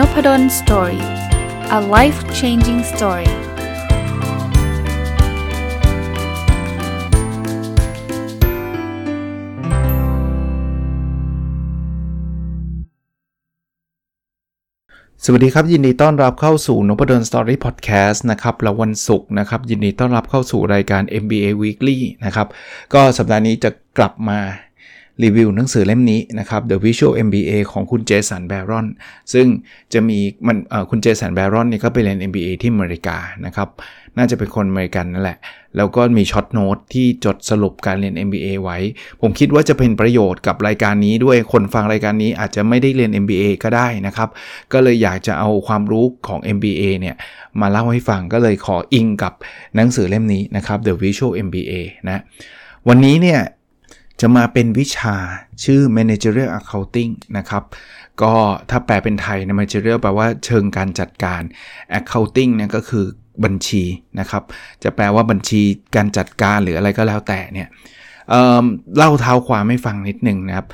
Nopadol Story a life changing story สวัสดีครับ ยินดีต้อนรับเข้าสู่นพดล Story Podcast นะครับแล้ววันศุกร์นะครับ ยินดีต้อนรับเข้าสู่รายการ MBA Weekly นะครับ ก็สัปดาห์นี้จะกลับมา รีวิวหนังสือเล่มนี้นะครับ The Visual MBA ของคุณเจสันแบรอนซึ่งจะมีมันคุณเจสันแบรอนนี่ก็ไปเรียน MBA ที่อเมริกานะครับ น่าจะเป็นคนอเมริกันนั่นแหละ แล้วก็มีช็อตโน้ตที่จดสรุปการเรียน MBA ไว้ ผมคิดว่าจะเป็นประโยชน์กับรายการนี้ด้วยคนฟังรายการนี้อาจจะไม่ได้เรียน MBA ก็ได้นะครับ ก็เลยอยากจะเอาความรู้ของ MBA เนี่ยมาเล่าให้ฟังก็เลยขออิงกับหนังสือเล่มนี้นะครับ The Visual MBA นะวันนี้เนี่ย จะมาเป็นวิชาชื่อ managerial accounting นะครับ ก็ถ้าแปลเป็นไทยนะ managerial แปลว่าเชิงการจัดการ accounting เนี่ยก็คือบัญชีนะครับ จะแปลว่าบัญชีการจัดการหรืออะไรก็แล้วแต่เนี่ยเเล่าเท้าความให้ฟังนิดนึงนะครับ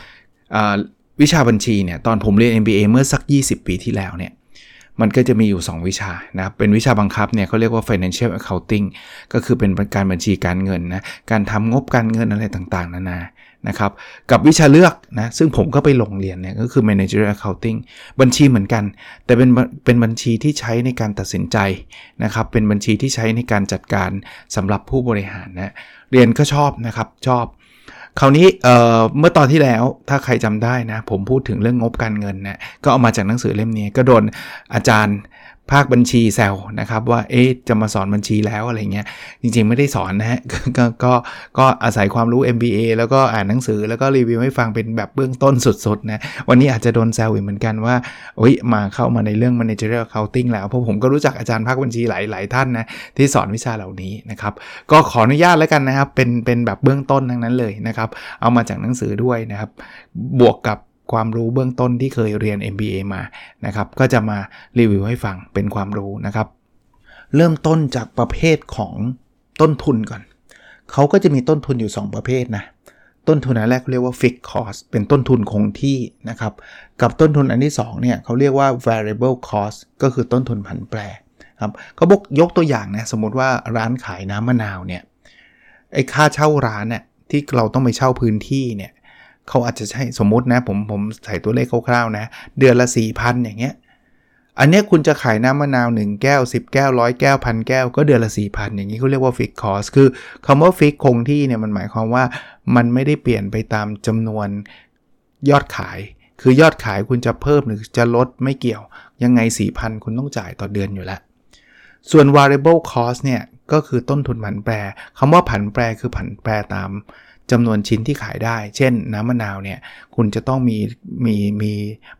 วิชาบัญชีเนี่ยตอนผมเรียน MBA เมื่อสัก 20 ปีที่แล้วเนี่ยมันก็จะมีอยู่ 2 วิชานะครับ เป็นวิชาบังคับเนี่ยเขาเรียกว่า financial accounting ก็คือเป็นการบัญชีการเงินนะ การทำงบการเงินอะไรต่างๆ นานา นะครับกับวิชาเลือกนะซึ่งผมก็ไปลงเรียนเนี่ยก็คือ managerial accounting บัญชีเหมือนกัน แต่เป็นเป็นบัญชีที่ใช้ในการตัดสินใจนะครับเป็นบัญชีที่ใช้ในการจัดการสำหรับผู้บริหารนะเรียนก็ชอบนะครับชอบ คราวนี้เเมื่อตอนที่แล้วถ้าใครจำได้นะผมพูดถึงเรื่องงบการเงินนะก็เอามาจากหนังสือเล่มนี้ก็โดนอาจารย์ ภาคบัญชีแซวนะครับว่าเอ๊ะจะมาสอนบัญชีแล้วอะไรเงี้ยจริงๆไม่ได้สอนนะฮะกก็ก็อาศัยความรู้ MBA แล้วก็อ่านหนังสือแล้วก็รีวิวให้ฟังเป็นแบบเบื้องต้นสุดๆนะวันนี้อาจจะโดนแซวอีกเหมือนกันว่าโอ้ยมาเข้ามาในเรื่อง managerial accounting แล้วเพราะผมก็รู้จักอาจารย์ภาคบัญชีหลายๆท่านนะที่สอนวิชาเหล่านี้นะครับก็ขออนุญาตแล้วกันนะครับเป็นเป็นแบบเบื้องต้นทั้งนั้นเลยนะครับเอามาจากหนังสือด้วยนะครับบวกกับ ความรู้เบื้องต้นที่เคยเรียน MBA มานะครับก็จะมารีวิวให้ฟังเป็นความรู้นะครับ เริ่มต้นจากประเภทของต้นทุนก่อน เขาก็จะมีต้นทุนอยู่ 2 ประเภทนะต้นทุนอันแรกเรียกว่า fixed cost เป็นต้นทุนคงที่นะครับ กับต้นทุนอันที่2เนี่ยเขาเรียกว่า variable cost ก็คือต้นทุนผันแปรครับเขาบอกยกตัวอย่างนะสมมติว่าร้านขายน้ำมะนาวเนี่ยไอ้ค่าเช่าร้านเนี่ยที่เราต้องไปเช่าพื้นที่เนี่ย เขาอาจจะใช้สมมุตินะผมผมใส่ตัวเลขคร่าวๆนะ เดือนละ4,000อย่างเงี้ยอันนี้คุณจะขายน้ำมะนาว 1 แก้ว 10 แก้วร้อยแก้วพันแก้วก็เดือนละ 4,000 อย่างนี้เขาเรียกว่า fixed cost คือคำว่าฟิกคงที่เนี่ยมันหมายความว่ามันไม่ได้เปลี่ยนไปตามจำนวนยอดขาย คือยอดขายคุณจะเพิ่มหรือจะลดไม่เกี่ยว ยังไง 4,000 คุณต้องจ่ายต่อเดือนอยู่แล้ว ส่วน variable cost เนี่ยก็คือต้นทุนผันแปรคำว่าผันแปรคือผันแปรตาม จำนวนชิ้นที่ขายได้ เช่น น้ำมะนาวเนี่ย คุณจะต้องมีมีมี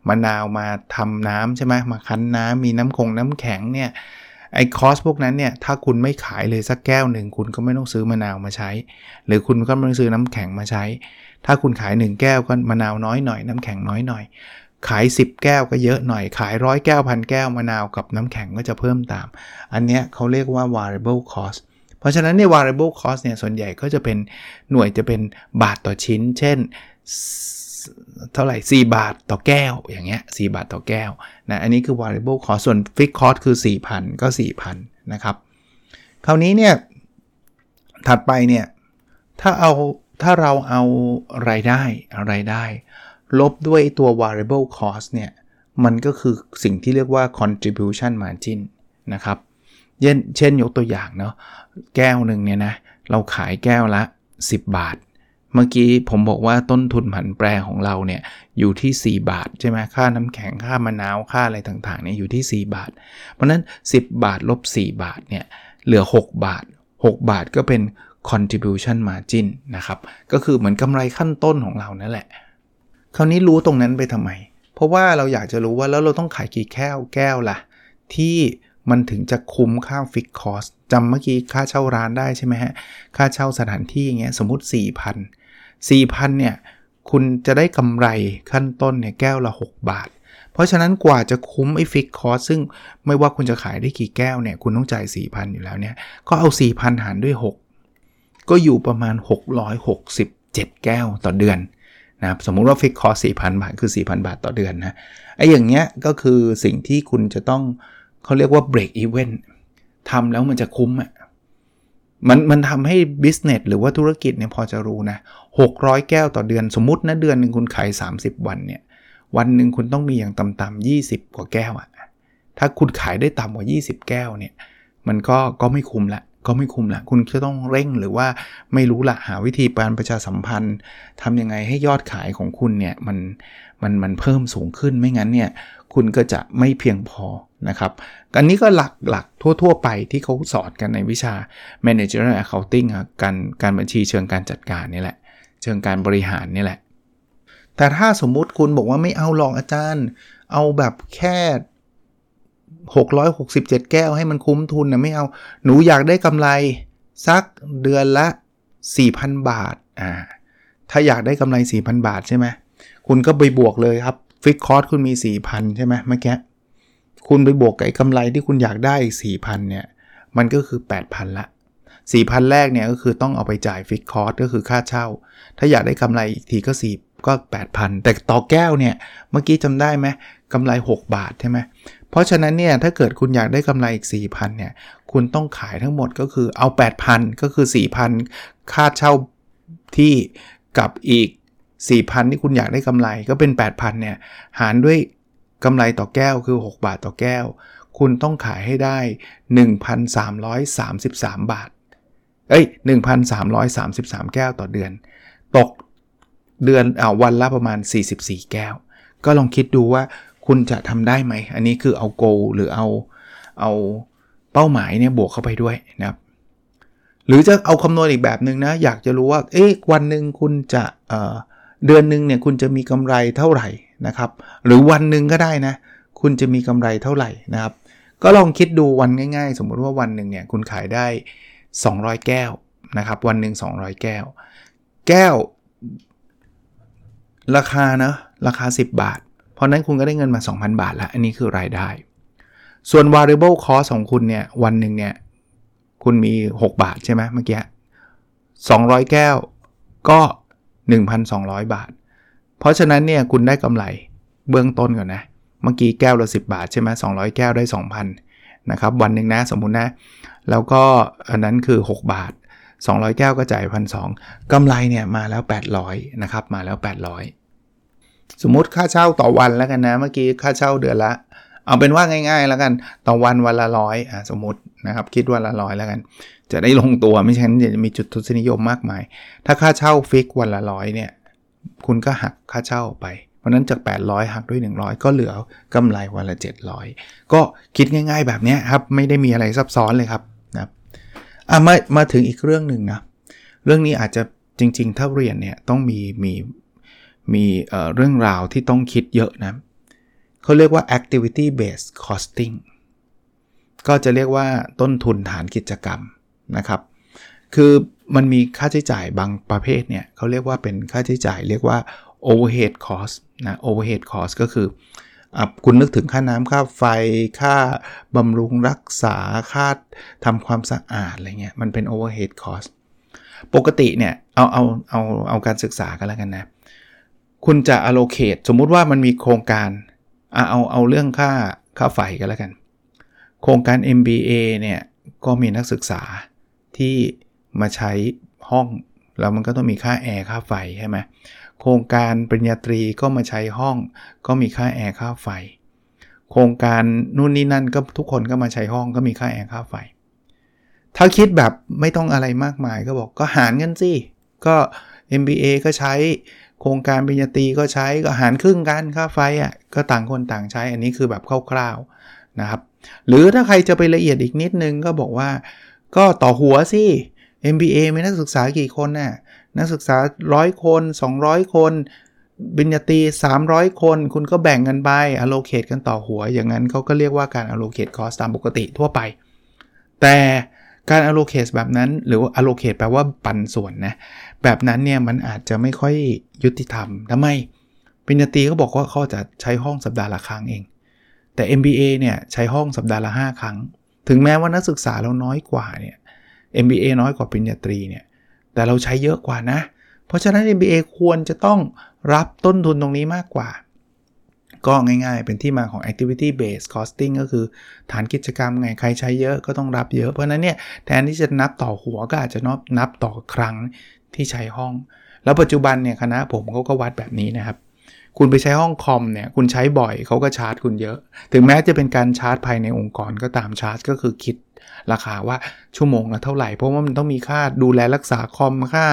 มะนาวมาทำน้ำใช่ไหมมาคั้นน้ำมีน้ำคงน้ำแข็งเนี่ยไอ้คอสพวกนั้นเนี่ยถ้าคุณไม่ขายเลยสักแก้วหนึ่งคุณก็ไม่ต้องซื้อมะนาวมาใช้ หรือคุณก็ไม่ต้องซื้อน้ำแข็งมาใช้ ถ้าคุณขาย 1 แก้วก็มะนาวน้อยหน่อย น้ำแข็งน้อยหน่อย ขาย 10 แก้วก็เยอะหน่อย ขายร้อยแก้วพันแก้วมะนาวกับน้ำแข็งก็จะเพิ่มตาม อันเนี้ยเขาเรียกว่า variable cost ราะฉะนั้นใน variable cost เนี่ย ส่วนใหญ่ก็จะเป็นหน่วยจะเป็นบาทต่อชิ้น เช่น เท่าไหร่ 4 บาทต่อแก้ว อย่างเงี้ย 4 บาทต่อแก้วนะ อันนี้คือ variable cost ส่วน fixed cost คือ 4,000 ก็ 4,000 นะครับ คราวนี้เนี่ย ถัดไปเนี่ย ถ้าเอา ถ้าเราเอารายได้รายได้ ลบด้วยตัว variable cost เนี่ย มันก็คือสิ่งที่เรียกว่า contribution margin นะครับ เช่นเช่นยกตัวอย่างเนาะแก้วหนึ่งเนี่ยนะเราขายแก้วละ 10 บาท เมื่อกี้ผมบอกว่าต้นทุนผันแปรของเราเนี่ยอยู่ที่ 4 บาทใช่ไหมค่าน้ำแข็งค่ามะนาวค่าอะไรต่างๆเนี่ยอยู่ที่ 4 บาท เพราะนั้น 10 บาทลบ 4 บาทเนี่ยเหลือ 6 บาท 6 บาทก็เป็น contribution margin นะครับ ก็คือเหมือนกำไรขั้นต้นของเรานั่นแหละ คราวนี้รู้ตรงนั้นไปทำไม เพราะว่าเราอยากจะรู้ว่าแล้วเราต้องขายกี่แก้วแก้วล่ะ ที่ มันถึงจะคุ้มค่า fixed cost จำเมื่อกี้ค่าเช่าร้านได้ใช่ไหมฮะ ค่าเช่าสถานที่อย่างเงี้ยสมมติ 4,000 4,000เนี่ยคุณจะได้กำไรขั้นต้นเนี่ยแก้วละ 6 บาท เพราะฉะนั้นกว่าจะคุ้มไอ้ fixed cost ซึ่งไม่ว่าคุณจะขายได้กี่แก้วเนี่ยคุณต้องจ่าย 4,000 อยู่แล้วเนี่ย ก็เอา 4,000 หารด้วย 6 ก็อยู่ประมาณ 667 แก้วต่อเดือนนะครับสมมุติว่าฟิกคอส4,000 บาท คือ 4,000 บาทต่อเดือนนะไอ้อย่างเงี้ยก็คือสิ่งที่คุณจะต้อง เขาเรียกว่า break even ทำแล้วมันจะคุ้มอะ่ะมันมันทำให้ business หรือว่าธุรกิจเนี่ยพอจะรู้นะ 600 แก้วต่อเดือนสมมตินะเดือนหนึ่งคุณขาย 30 วันเนี่ย วันหนึ่งคุณต้องมีอย่างต่ำๆ20 กว่าแก้วอะถ้าคุณขายได้ต่ำกว่า 20 แก้วเนี่ย มันก็ก็ไม่คุ้มละ ก็ไม่คุ้มละคุณจะต้องเร่งหรือว่าไม่รู้ละหาวิธีการประชาสัมพันธ์ทำยังไงให้ยอดขายของคุณเนี่ยมันมันมันเพิ่มสูงขึ้นไม่งั้นเนี่ยคุณก็จะไม่เพียงพอนะครับ อันนี้ก็หลักหลักทั่ว ๆ ไปที่เขาสอนกันในวิชา Managerial Accounting การการบัญชีเชิงการจัดการนี่แหละ เชิงการบริหารนี่แหละ แต่ถ้าสมมุติคุณบอกว่าไม่เอาหรอกอาจารย์ เอาแบบแค่ 667 แก้วให้มันคุ้มทุนนะไม่เอา หนูอยากได้กำไรสักเดือนละ 4,000 บาทอ่าถ้าอยากได้กำไร 4,000 บาทใช่ไหมคุณก็ไปบวกเลยครับฟิกคอร์สคุณมี 4,000 ใช่ไหมเมื่อกี้คุณไปบวกกับกำไรที่คุณอยากได้อีก4,000 เนี่ย มันก็คือ 8,000 ละ 4,000 แรกเนี่ยก็คือต้องเอาไปจ่ายฟิกคอร์สก็คือค่าเช่า ถ้าอยากได้กำไรอีกทีก็ 4 ก็ 8,000 แต่ต่อแก้วเนี่ย เมื่อกี้จำได้ไหมกำไร 6 บาทใช่ไหม เพราะฉะนั้นเนี่ยถ้าเกิดคุณอยากได้กำไรอีก 4,000เนี่ยคุณต้องขายทั้งหมดก็คือเอา 8,000 ก็คือ 4,000 ค่าเช่าที่กับอีก 4,000 ที่คุณอยากได้กำไรก็เป็น 8,000เนี่ยหารด้วยกำไรต่อแก้วคือ 6 บาทต่อแก้ว คุณต้องขายให้ได้ 1,333 บาทเอ้ย1,333 แก้วต่อเดือน ตกเดือนอ่าวันละประมาณ 44 แก้ว ก็ลองคิดดูว่า คุณจะทำได้ไหม อันนี้คือเอาโกหรือเอาเอาเป้าหมายเนี่ยบวกเข้าไปด้วยนะครับ หรือจะเอาคำนวณอีกแบบหนึ่งนะ อยากจะรู้ว่า เอ๊ะ วันหนึ่งคุณจะเเดือนหนึ่งเนี่ยคุณจะมีกำไรเท่าไหร่นะครับ หรือวันหนึ่งก็ได้นะ คุณจะมีกำไรเท่าไหร่นะครับ ก็ลองคิดดูวันง่าย ๆ สมมุติว่าวันหนึ่งเนี่ยคุณขายได้ 200 แก้วนะครับ วันหนึ่ง200 แก้ว แก้ว ราคานะราคา 10 บาท เพราะนั้นคุณก็ได้เงินมา 2,000 บาทแล้วอันนี้คือรายได้ ส่วน variable cost ของคุณเนี่ยวันหนึ่งเนี่ยคุณมี 6 บาทใช่ไหมเมื่อกี้200 แก้วก็ 1,200 บาท เพราะฉะนั้นเนี่ยคุณได้กำไรเบื้องต้นก่อนนะ เมื่อกี้แก้วละ10 บาทใช่ไหม200 แก้วได้ 2,000นะครับวันหนึ่งนะสมมุตินะ แล้วก็อันนั้นคือ 6 บาท 200 แก้วก็จ่ายพันสกำไรเนี่ยมาแล้ว 800นะครับมาแล้ว 800 สมมติค่าเช่าต่อวันแล้วกันนะ เมื่อกี้ค่าเช่าเดือนละ เอาเป็นว่าง่าย ๆ แล้วกัน ต่อวันวันละร้อยอะสมมตินะครับ คิดวันละร้อยแล้วกัน จะได้ลงตัวไม่ใช่นั้นจะมีจุดทุนนิยมมากมาย ถ้าค่าเช่าฟิกวันละร้อยเนี่ย คุณก็หักค่าเช่าไป เพราะนั้นจาก 800 หักด้วย 100 ก็เหลือกำไรวันละ 700 ก็คิดง่าย ๆ แบบนี้ครับ ไม่ได้มีอะไรซับซ้อนเลยครับนะอะมามาถึงอีกเรื่องหนึ่งนะ เรื่องนี้อาจจะจริง ๆ ถ้าเรียนเนี่ยต้องมีมี มีเรื่องราวที่ต้องคิดเยอะนะเขาเรียกว่า activity based costing ก็จะเรียกว่าต้นทุนฐานกิจกรรมนะครับ คือมันมีค่าใช้จ่ายบางประเภทเนี่ยเขาเรียกว่าเป็นค่าใช้จ่ายเรียกว่า overhead cost นะ overhead cost ก็คืออคุณนึกถึงค่าน้ำค่าไฟ ค่าบำรุงรักษา ค่าทำความสะอาดอะไรเงี้ย มันเป็น overhead cost ปกติเนี่ย เอาเอาเอาเอาการศึกษากันแล้วกันนะ คุณจะ allocate สมมุติว่ามันมีโครงการเอาเอาเอาเรื่องค่าค่าไฟกันแล้วกัน โครงการ MBA เนี่ยก็มีนักศึกษาที่มาใช้ห้องแล้วมันก็ต้องมีค่าแอร์ค่าไฟใช่ไหมโครงการปริญญาตรีก็มาใช้ห้อง ก็มีค่าแอร์ค่าไฟ โครงการนู่นนี่นั่นก็ทุกคนก็มาใช้ห้องก็มีค่าแอร์ค่าไฟ ถ้าคิดแบบไม่ต้องอะไรมากมายก็บอกก็หารกันสิก็ MBA ก็ใช้ โครงการปริญญาตรีก็ใช้ก็หารครึ่งกันค่าไฟอะก็ต่างคนต่างใช้อันนี้คือแบบคร่าวๆนะครับ หรือถ้าใครจะไปละเอียดอีกนิดนึงก็บอกว่า ก็ต่อหัวสิ MBA มีนักศึกษากี่คนน่ะนักศึกษา 100 คน 200 คนปริญญาตรี300 คน คุณก็แบ่งกันไป allocate กันต่อหัว อย่างนั้นเขาก็เรียกว่าการ allocate cost ตามปกติทั่วไป แต่การ allocate แบบนั้น หรือ allocate แปลว่าปันส่วนนะ แบบนั้นเนี่ยมันอาจจะไม่ค่อยยุติธรรมทำไมปริญญาตรีก็บอกว่าเขาจะใช้ห้องสัปดาห์ละครั้งเอง แต่ MBA เนี่ยใช้ห้องสัปดาห์ละ 5 ครั้ง ถึงแม้ว่านักศึกษาเราน้อยกว่าเนี่ย MBA น้อยกว่าปริญญาตรีเนี่ย แต่เราใช้เยอะกว่านะ เพราะฉะนั้น MBA ควรจะต้องรับต้นทุนตรงนี้มากกว่า ก็ง่ายๆ เป็นที่มาของ activity based costing ก็คือฐานกิจกรรมไง ใครใช้เยอะก็ต้องรับเยอะ เพราะนั้นเนี่ยแทนที่จะนับต่อหัวก็อาจจะนับนับต่อครั้ง ที่ใช้ห้อง แล้วปัจจุบันเนี่ยคณะผมเขาก็วัดแบบนี้นะครับ คุณไปใช้ห้องคอมเนี่ยคุณใช้บ่อยเขาก็ชาร์จคุณเยอะ ถึงแม้จะเป็นการชาร์จภายในองค์กรก็ตามชาร์จ ก็คือคิดราคาว่าชั่วโมงละเท่าไหร่เพราะว่ามันต้องมีค่าดูแลรักษาคอมค่า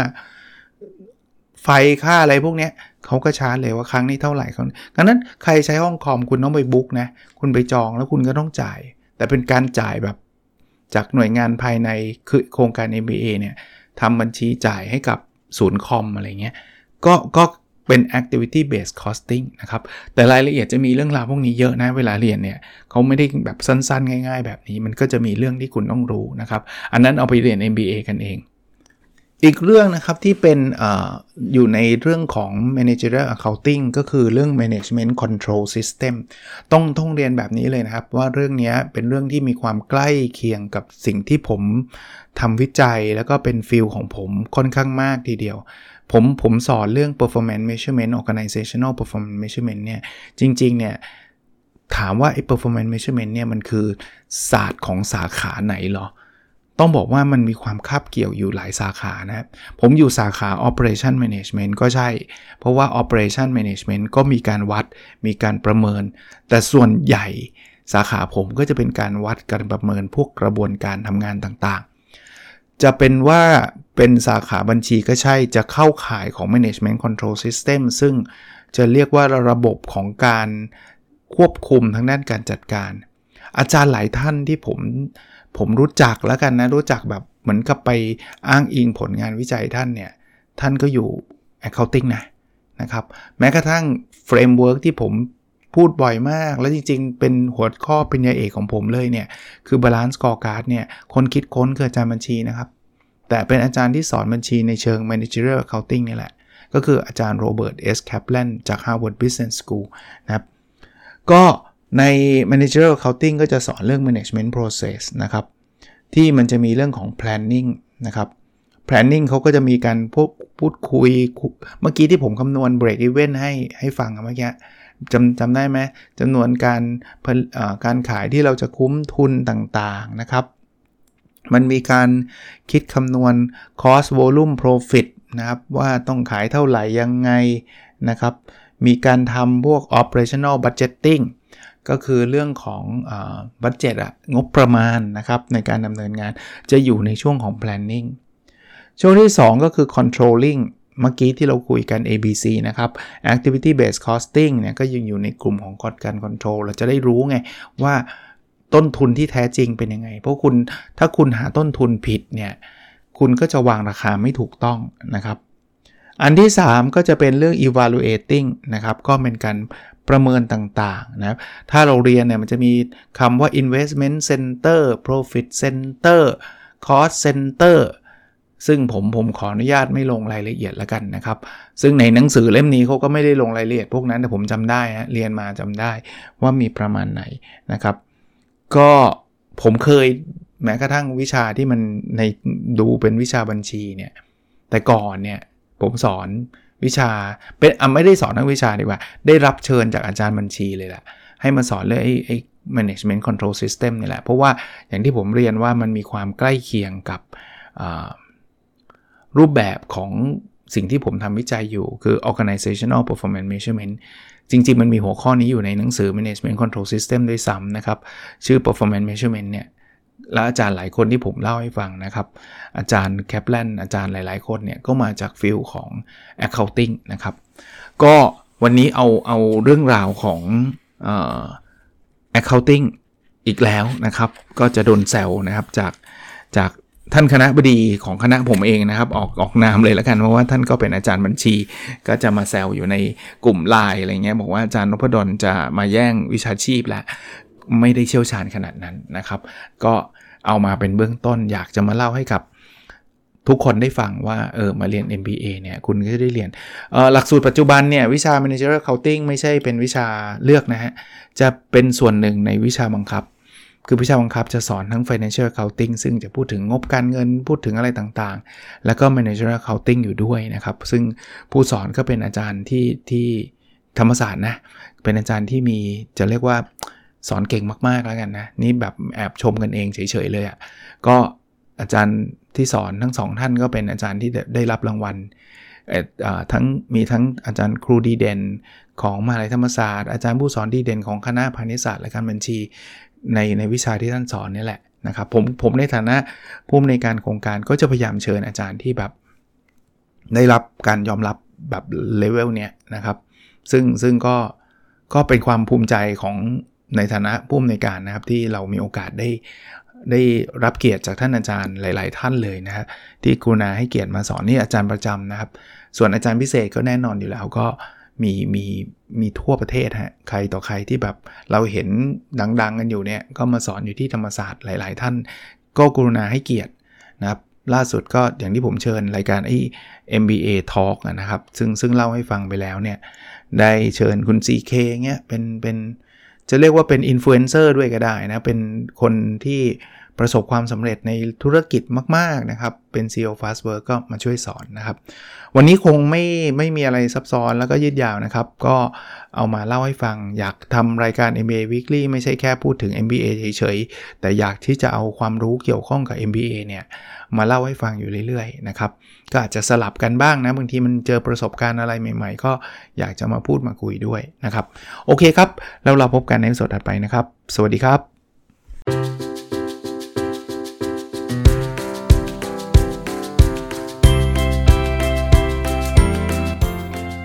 ไฟค่าอะไรพวกเนี้ยเขาก็ชาร์จเลยว่าครั้งนี้เท่าไหร่เขาดังนั้นใครใช้ห้องคอมคุณต้องไปบุ๊กนะคุณไปจองแล้วคุณก็ต้องจ่าย แต่เป็นการจ่ายแบบจากหน่วยงานภายในคือโครงการ MBA เนี่ย ทำบัญชีจ่ายให้กับศูนย์คอมอะไรเงี้ยก็ก็เป็น activity based costing นะครับ แต่รายละเอียดจะมีเรื่องราวพวกนี้เยอะนะ เวลาเรียนเนี่ยเขาไม่ได้แบบสั้นๆ ง่าย ๆ แบบนี้ มันก็จะมีเรื่องที่คุณต้องรู้นะครับ อันนั้นเอาไปเรียน MBA กันเอง อีกเรื่องนะครับที่เป็นออยู่ในเรื่องของ managerial accounting ก็คือเรื่อง management control system ต้องต้องเรียนแบบนี้เลยนะครับ ว่าเรื่องนี้เป็นเรื่องที่มีความใกล้เคียงกับสิ่งที่ผมทำวิจัยแล้วก็เป็นฟิลของผมค่อนข้างมากทีเดียว ผมผมสอนเรื่อง performance measurement organizational performance measurement เนี่ย จริง ๆ เนี่ยถามว่าไอ้ performance measurement เนี่ยมันคือศาสตร์ของสาขาไหนหรอ ต้องบอกว่ามันมีความคาบเกี่ยวอยู่หลายสาขานะครับ ผมอยู่สาขา operation management ก็ใช่ เพราะว่า operation management ก็มีการวัด มีการประเมิน แต่ส่วนใหญ่สาขาผมก็จะเป็นการวัดการประเมินพวกกระบวนการทำงานต่างๆ จะเป็นว่าเป็นสาขาบัญชีก็ใช่ จะเข้าข่ายของ management control system ซึ่งจะเรียกว่าระบบของการควบคุมทางด้านการจัดการ อาจารย์หลายท่านที่ผม ผมรู้จักแล้วกันนะ รู้จักแบบเหมือนกับไปอ้างอิงผลงานวิจัยท่านเนี่ย ท่านก็อยู่ accounting นะนะครับ แม้กระทั่ง framework ที่ผมพูดบ่อยมาก แล้วจริงๆ เป็นหัวข้อปริญญาเอกของผมเลยเนี่ย คือ balanced scorecard เนี่ย คนคิดค้นคืออาจารย์บัญชีนะครับ แต่เป็นอาจารย์ที่สอนบัญชีในเชิง managerial accounting นี่แหละ ก็คืออาจารย์ Robert S. Kaplan จาก Harvard Business School นะครับ ก็ ใน managerial accounting ก็จะสอนเรื่อง management process นะครับ ที่มันจะมีเรื่องของ planning นะครับ planning เขาก็จะมีการพพูดคุย เมื่อกี้ที่ผมคำนวณ break even ให้ให้ฟังเมื่อกี้จำจำได้ไหมจำนวนการการขายที่เราจะคุ้มทุนต่างๆนะครับ มันมีการคิดคำนวณ cost volume profit นะครับ ว่าต้องขายเท่าไหร่ยังไงนะครับ มีการทำพวก operational budgeting ก็คือเรื่องของบัตเจ็ตอะงบประมาณนะครับในการดำเนินงานจะอยู่ในช่วงของ planning ช่วงที่ 2 ก็คือ controlling เมื่อกี้ที่เราคุยกัน ABC นะครับ activity based costing เนี่ยก็ยังอยู่ในกลุ่มของการ control เราจะได้รู้ไงว่าต้นทุนที่แท้จริงเป็นยังไง เพราะคุณถ้าคุณหาต้นทุนผิดเนี่ยคุณก็จะวางราคาไม่ถูกต้องนะครับ อันที่ 3 ก็จะเป็นเรื่อง evaluating นะครับ ก็เป็นการ ประเมินต่างๆนะครับ ถ้าเราเรียนเนี่ยมันจะมีคำว่า investment center profit center cost center ซึ่งผมผมขออนุญาตไม่ลงรายละเอียดแล้วกันนะครับ ซึ่งในหนังสือเล่มนี้เขาก็ไม่ได้ลงรายละเอียดพวกนั้นแต่ผมจำได้ฮะเรียนมาจำได้ว่ามีประมาณไหนนะครับ ก็ผมเคยแม้กระทั่งวิชาที่มันในดูเป็นวิชาบัญชีเนี่ยแต่ก่อนเนี่ยผมสอน วิชาเป็นอะไม่ได้สอนทั้งวิชาดีกว่า ได้รับเชิญจากอาจารย์บัญชีเลยแหละให้มาสอนเรื่องไอ้ไอ้ management control system นี่แหละ เพราะว่าอย่างที่ผมเรียนว่ามันมีความใกล้เคียงกับรูปแบบของสิ่งที่ผมทำวิจัยอยู่คือ organizational performance measurement จริง ๆ มันมีหัวข้อนี้อยู่ในหนังสือ management control system ด้วยซ้ำนะครับ ชื่อ performance measurement เนี่ย แล้วอาจารย์หลายคนที่ผมเล่าให้ฟังนะครับ อาจารย์แคปแลนอาจารย์หลาย ๆ คนเนี่ยก็มาจาก field ของ accounting นะครับ ก็วันนี้เอาเอาเรื่องราวของอ accounting อีกแล้วนะครับ ก็จะโดนแซวนะครับจากจากท่านคณบดีของคณะผมเองนะครับ ออกออกนามเลยแล้วกันเพราะว่าท่านก็เป็นอาจารย์บัญชี ก็จะมาแซวอยู่ในกลุ่มไลน์อะไรเงี้ยบอกว่าอาจารย์นพดลจะมาแย่งวิชาชีพแล้ว ไม่ได้เชี่ยวชาญขนาดนั้นนะครับ ก็เอามาเป็นเบื้องต้นอยากจะมาเล่าให้กับทุกคนได้ฟังว่าเออมาเรียน MBA เนี่ยคุณก็จะได้เรียนหลักสูตรปัจจุบันเนี่ยวิชา Managerial Accounting ไม่ใช่เป็นวิชาเลือกนะฮะ จะเป็นส่วนหนึ่งในวิชาบังคับ คือวิชาบังคับจะสอนทั้ง financial accounting ซึ่งจะพูดถึงงบการเงินพูดถึงอะไรต่างๆ แล้วก็ managerial accounting อยู่ด้วยนะครับ ซึ่งผู้สอนก็เป็นอาจารย์ที่ที่ธรรมศาสตร์นะเป็นอาจารย์ที่มีจะเรียกว่า สอนเก่งมากๆแล้วกันนะ นี่แบบแอบชมกันเองเฉยๆเลยอะ่ะก็อาจารย์ที่สอนทั้งสองท่านก็เป็นอาจารย์ที่ได้รับรางวัลทั้งมีทั้งอาจารย์ครูดีเด่นของมหาลัยธรรมศาสตร์อาจารย์ผู้สอนดีเด่นของคณะพาณิชยศาสตร์และการบัญชีในในวิชาที่ท่านสอนนี่แหละนะครับผมผมในฐานะผู้อำนวยการโครงการก็จะพยายามเชิญอาจารย์ที่แบบได้รับการยอมรับแบบเลเวลเนี้ยนะครับ ซึ่งซึ่งก็ก็เป็นความภูมิใจของ ในฐานะผู้อำนวยการนะครับที่เรามีโอกาสได้ได้รับเกียรติจากท่านอาจารย์หลาย ๆ ท่านเลยนะฮะที่กรุณาให้เกียรติมาสอนนี่อาจารย์ประจำนะครับ ส่วนอาจารย์พิเศษก็แน่นอนอยู่แล้วก็มีมีมีทั่วประเทศฮะใครต่อใครที่แบบเราเห็นดัง ๆ กันอยู่เนี่ยก็มาสอนอยู่ที่ธรรมศาสตร์หลาย ๆ ท่าน ก็กรุณาให้เกียรตินะครับล่าสุดก็อย่างที่ผมเชิญรายการไอ้ MBA Talk นะครับ ซึ่งซึ่งเล่าให้ฟังไปแล้วเนี่ย ได้เชิญคุณ CK เงี้ยเป็นเป็น จะเรียกว่าเป็นอินฟลูเอนเซอร์ด้วยก็ได้นะ เป็นคนที่ ประสบความสำเร็จในธุรกิจมาก ๆ นะครับ เป็น CEO Fastwork ก็มาช่วยสอนนะครับ วันนี้คงไม่ไม่มีอะไรซับซ้อนแล้วก็ยืดยาวนะครับ ก็เอามาเล่าให้ฟัง อยากทำรายการ MBA Weekly ไม่ใช่แค่พูดถึง MBA เฉย ๆ แต่อยากที่จะเอาความรู้เกี่ยวข้องกับ MBA เนี่ยมาเล่าให้ฟังอยู่เรื่อย ๆ นะครับ ก็อาจจะสลับกันบ้างนะ บางทีมันเจอประสบการณ์อะไรใหม่ ๆ ก็อยากจะมาพูดมาคุยด้วยนะครับ โอเคครับ แล้วเราพบกันในสดถัดไปนะครับ สวัสดีครับ